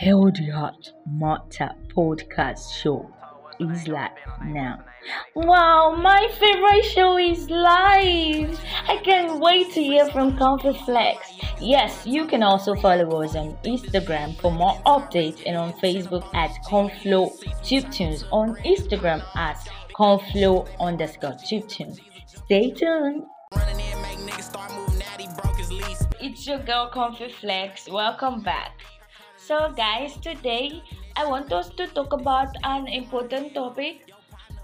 Healthy Heart Matter podcast show is live now. Wow, my favorite show is live. I can't wait to hear from Comfy Flex. Yes, you can also follow us on Instagram for more updates and on Facebook at Conflow Tube Tunes, on Instagram at Conflow underscore Tube Tunes. Stay tuned. It's your girl Comfy Flex. Welcome back. So, guys, today I want us to talk about an important topic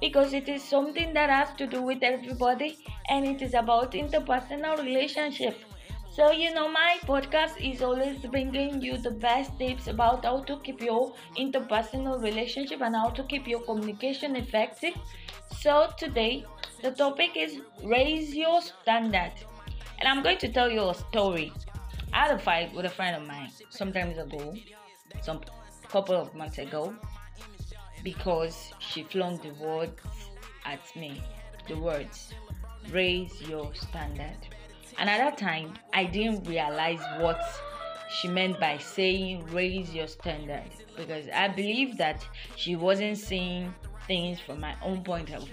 because it is something that has to do with everybody and it is about interpersonal relationship. So, you know, my podcast is always bringing you the best tips about how to keep your interpersonal relationship and how to keep your communication effective. So, today the topic is raise your standard. And I'm going to tell you a story. I had a fight with a friend of mine some time ago some couple of months ago because she flung the words at me. The words raise your standard. And at that time i didn't realize what she meant by saying raise your standard because i believe that she wasn't seeing things from my own point of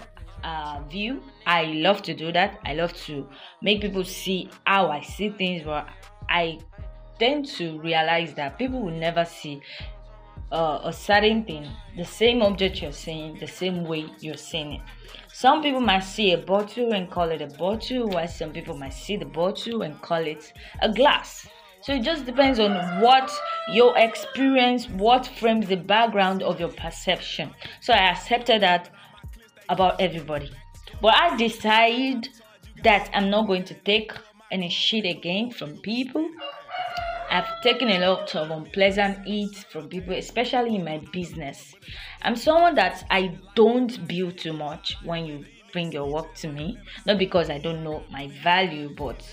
uh, view. I love to do that. I love to make people see how i see things but i tend to realize that people will never see uh, a certain thing, the same object you're seeing, the same way you're seeing it. Some people might see a bottle and call it a bottle, while some people might see the bottle and call it a glass. So it just depends on what your experience, what frames the background of your perception. So I accepted that about everybody. But I decide that I'm not going to take any shit again from people I've taken a lot of unpleasant heat from people, especially in my business. I'm someone that I don't build too much when you bring your work to me, not because I don't know my value, but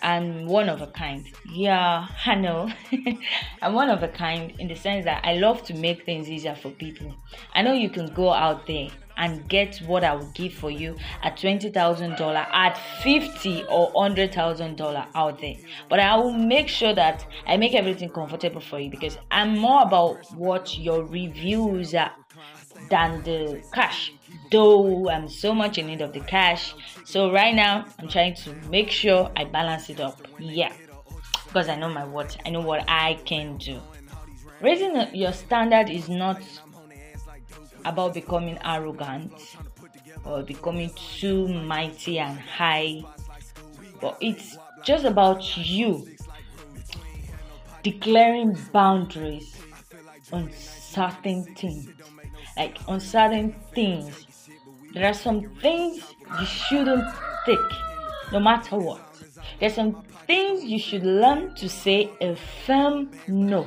I'm one of a kind. Yeah, I know. I'm one of a kind in the sense that I love to make things easier for people. I know you can go out there and get what I will give for you at twenty thousand dollar, at fifty or hundred thousand dollar out there. But I will make sure that I make everything comfortable for you because I'm more about what your reviews are than the cash. Though I'm so much in need of the cash, so right now I'm trying to make sure I balance it up. Yeah, because I know my what, I know what I can do. Raising your standard is not about becoming arrogant or becoming too mighty and high, but it's just about you declaring boundaries on certain things. Like on certain things, there are some things you shouldn't take, no matter what. There's some things you should learn to say a firm no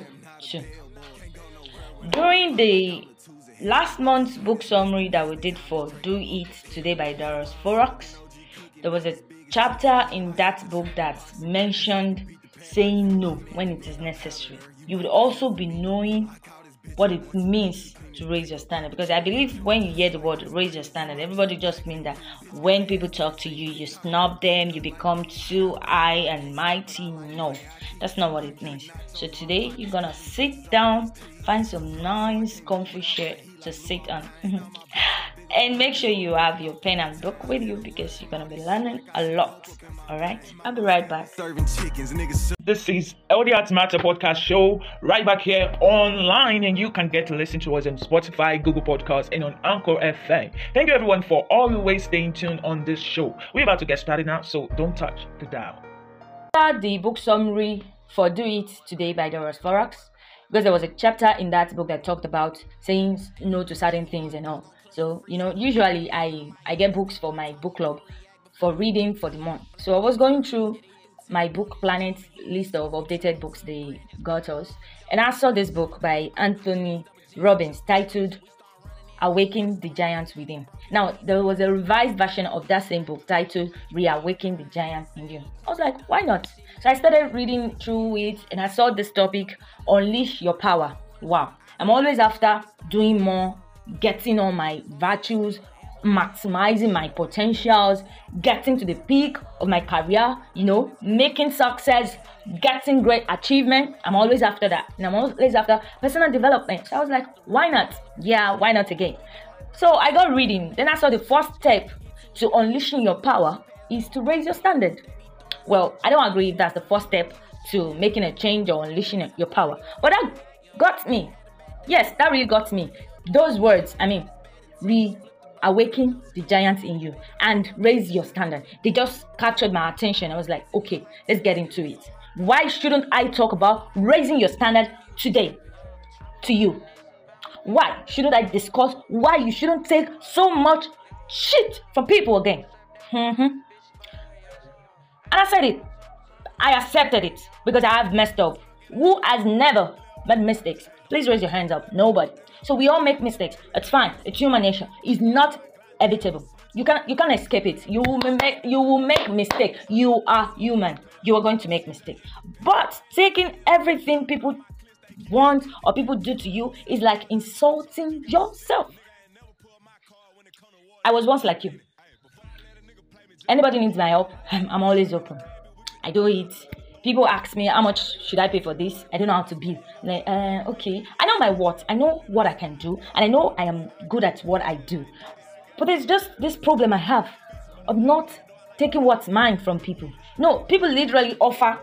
to. During the last month's book summary that we did for Do It Today by Darius Foroux, there was a chapter in that book that mentioned saying no when it is necessary. You would also be knowing what it means to raise your standard because I believe when you hear the word raise your standard, everybody just means that when people talk to you, you snub them, you become too high and mighty. No, that's not what it means. So today you're gonna sit down, find some nice comfy shirt to sit on. and make sure you have your pen and book with you because you're gonna be learning a lot. All right, I'll be right back. This is Healthy Heart Matter podcast show right back here online, and you can get to listen to us on Spotify, Google Podcasts, and on Anchor FM. Thank you everyone for always staying tuned on this show. We're about to get started now, so don't touch the dial. The book summary for Do It Today by Darius Foroux because there was a chapter in that book that talked about saying no to certain things and all. So you know, usually I I get books for my book club for reading for the month. So I was going through my book planet list of updated books they got us, and I saw this book by Anthony Robbins titled Awaken the Giant Within. Now, there was a revised version of that same book titled Reawaken the Giant in You. I was like, why not? So I started reading through it and I saw this topic Unleash Your Power. Wow. I'm always after doing more, getting all my virtues, maximizing my potentials, getting to the peak of my career, you know, making success, getting great achievement. I'm always after that. And I'm always after personal development. So I was like, why not? Yeah, why not again? So I got reading. Then I saw the first step to unleashing your power is to raise your standard. Well, I don't agree if that's the first step to making a change or unleashing your power. But that got me. Yes, that really got me. Those words, I mean, reawaken the giant in you and raise your standard. They just captured my attention. I was like, okay, let's get into it. Why shouldn't I talk about raising your standard today to you? Why shouldn't I discuss why you shouldn't take so much shit from people again? Mm-hmm. And I said it. I accepted it because I have messed up. Who has never made mistakes? Please raise your hands up. Nobody. So we all make mistakes. It's fine. It's human nature. It's not evitable. You can you can't escape it. You will make you will make mistake. You are human. You are going to make mistake. But taking everything people want or people do to you is like insulting yourself. I was once like you. Anybody needs my help, I'm always open. I do it. People ask me how much should I pay for this. I don't know how to bill. Like, uh, okay, I know my what. I know what I can do, and I know I am good at what I do. But there's just this problem I have of not taking what's mine from people. No, people literally offer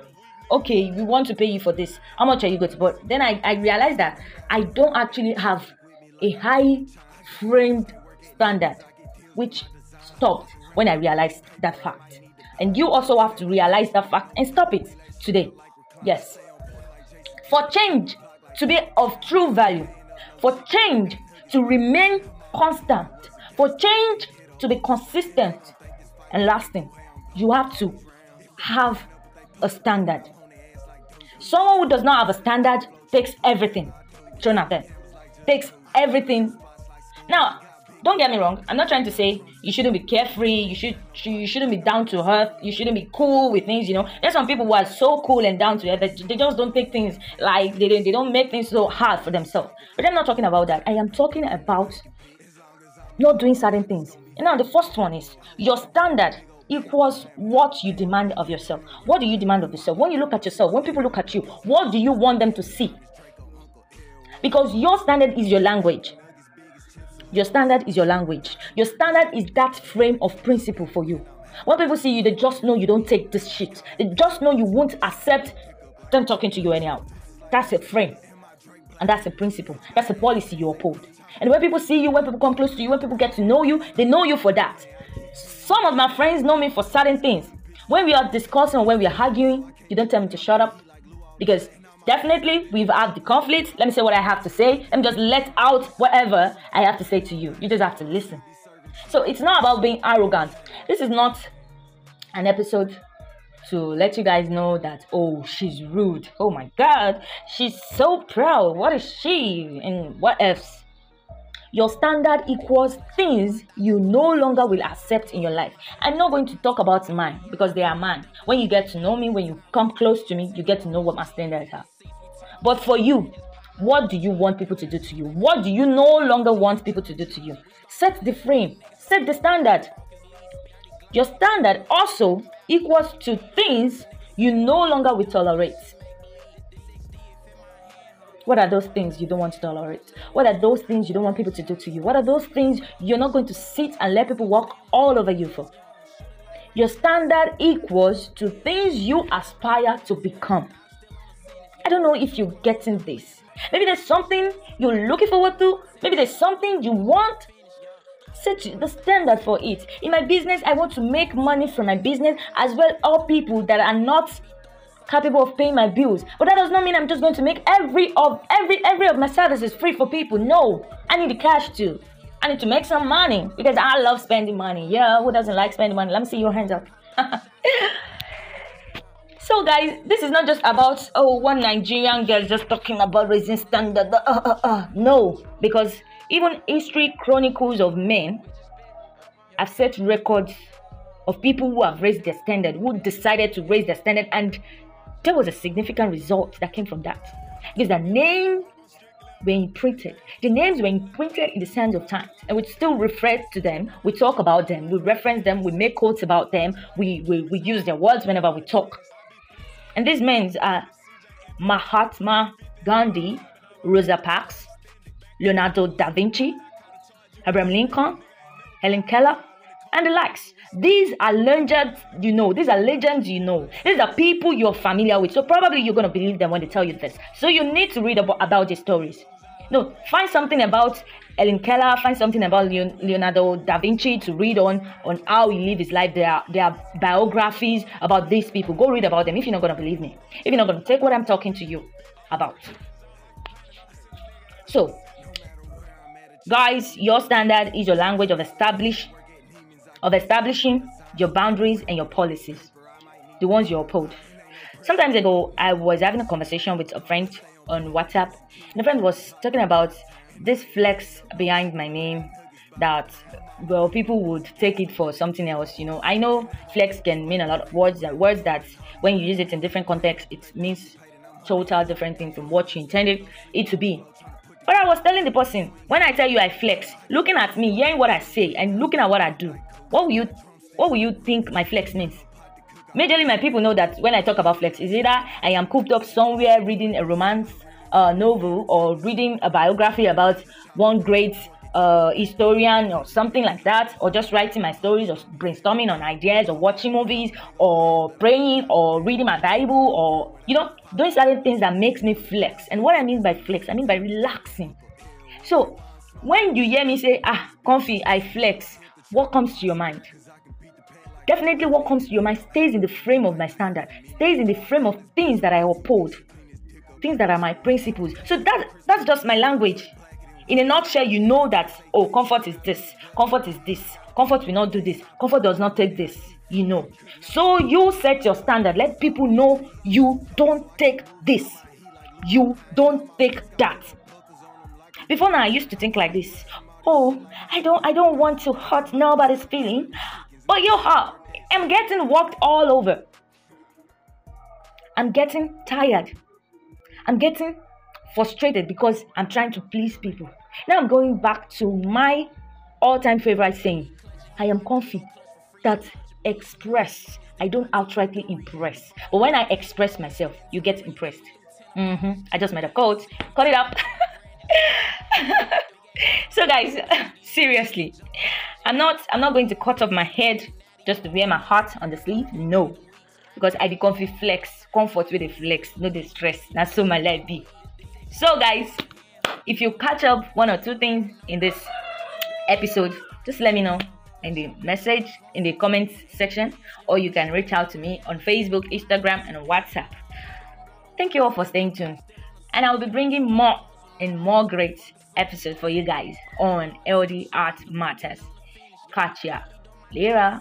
okay, we want to pay you for this. How much are you going to? But then I, I realized that I don't actually have a high framed standard, which stopped when I realized that fact. And you also have to realize that fact and stop it today. Yes. For change to be of true value, for change to remain constant, for change to be consistent and lasting, you have to have a standard. Someone who does not have a standard takes everything at takes everything. Now, don't get me wrong. I'm not trying to say you shouldn't be carefree. You should you shouldn't be down to earth. You shouldn't be cool with things. You know, there's some people who are so cool and down to earth that they just don't take things like they don't, they don't make things so hard for themselves. But I'm not talking about that. I am talking about not doing certain things. You know, the first one is your standard equals what you demand of yourself. What do you demand of yourself? When you look at yourself, when people look at you, what do you want them to see? Because your standard is your language. Your standard is your language. Your standard is that frame of principle for you. When people see you, they just know you don't take this shit. They just know you won't accept them talking to you anyhow. That's a frame. And that's a principle. That's a policy you uphold. And when people see you, when people come close to you, when people get to know you, they know you for that. Some of my friends know me for certain things. When we are discussing or when we are arguing, you don't tell me to shut up because definitely we've had the conflict. Let me say what I have to say. Let me just let out whatever I have to say to you. You just have to listen. So it's not about being arrogant. This is not an episode to let you guys know that oh she's rude. Oh my god, she's so proud. What is she? And what else? Your standard equals things you no longer will accept in your life. I'm not going to talk about mine because they are mine. When you get to know me, when you come close to me, you get to know what my standards are. But for you, what do you want people to do to you? What do you no longer want people to do to you? Set the frame, set the standard. Your standard also equals to things you no longer will tolerate. What are those things you don't want to tolerate? What are those things you don't want people to do to you? What are those things you're not going to sit and let people walk all over you for? Your standard equals to things you aspire to become. I don't know if you're getting this. Maybe there's something you're looking forward to. Maybe there's something you want. Set the standard for it. In my business, I want to make money from my business as well all people that are not capable of paying my bills. But that does not mean I'm just going to make every of every every of my services free for people. No, I need the cash too. I need to make some money because I love spending money. Yeah, who doesn't like spending money? Let me see your hands up. so, guys, this is not just about oh one Nigerian girl just talking about raising standard. Uh, uh, uh. No, because even history chronicles of men have set records of people who have raised their standard, who decided to raise their standard, and there was a significant result that came from that. Because the name were imprinted. The names were imprinted in the sands of time, and we still refer to them. We talk about them. We reference them. We make quotes about them. We we, we use their words whenever we talk. And these men are Mahatma Gandhi, Rosa Parks, Leonardo da Vinci, Abraham Lincoln, Helen Keller, and the likes. These are legends you know. These are legends you know. These are people you're familiar with. So probably you're going to believe them when they tell you this. So you need to read about, about these stories. No, find something about Ellen Keller, find something about Leonardo da Vinci to read on on how he lived his life. There are, there are biographies about these people. Go read about them if you're not going to believe me. If you're not going to take what I'm talking to you about. So, guys, your standard is your language of establish of establishing your boundaries and your policies, the ones you uphold. Sometimes ago, I was having a conversation with a friend on WhatsApp, and the friend was talking about this flex behind my name that well people would take it for something else you know i know flex can mean a lot of words that words that when you use it in different contexts it means total different thing from what you intended it to be but i was telling the person when i tell you i flex looking at me hearing what i say and looking at what i do what will you what will you think my flex means? Majorly, my people know that when I talk about flex, is either I am cooped up somewhere reading a romance uh, novel or reading a biography about one great uh, historian or something like that, or just writing my stories or brainstorming on ideas or watching movies or praying or reading my Bible or, you know, doing certain things that makes me flex. And what I mean by flex, I mean by relaxing. So when you hear me say, ah, comfy, I flex, what comes to your mind? Definitely, what comes to your mind stays in the frame of my standard, stays in the frame of things that I uphold, things that are my principles. So that that's just my language. In a nutshell, you know that oh, comfort is this, comfort is this, comfort will not do this, comfort does not take this. You know. So you set your standard. Let people know you don't take this. You don't take that. Before now, I used to think like this oh i don't i don't want to hurt nobody's feeling but you are i'm getting walked all over. I'm getting tired. I'm getting frustrated because i'm trying to please people. Now i'm going back to my all-time favorite saying. I am comfy. That express. I don't outrightly impress. But when i express myself you get impressed. Mm-hmm. i just made a quote. Cut it up. So guys seriously i'm not i'm not going to cut off my head just to wear my heart on the sleeve no. Because i be comfy flex comfort with a flex no distress. That's so my life be. So guys if you catch up one or two things in this episode just let me know in the message in the comments section or you can reach out to me on facebook instagram and whatsapp. Thank you all for staying tuned. And i'll be bringing more and more great episodes for you guys on Healthy Heart Matters. Catch ya later.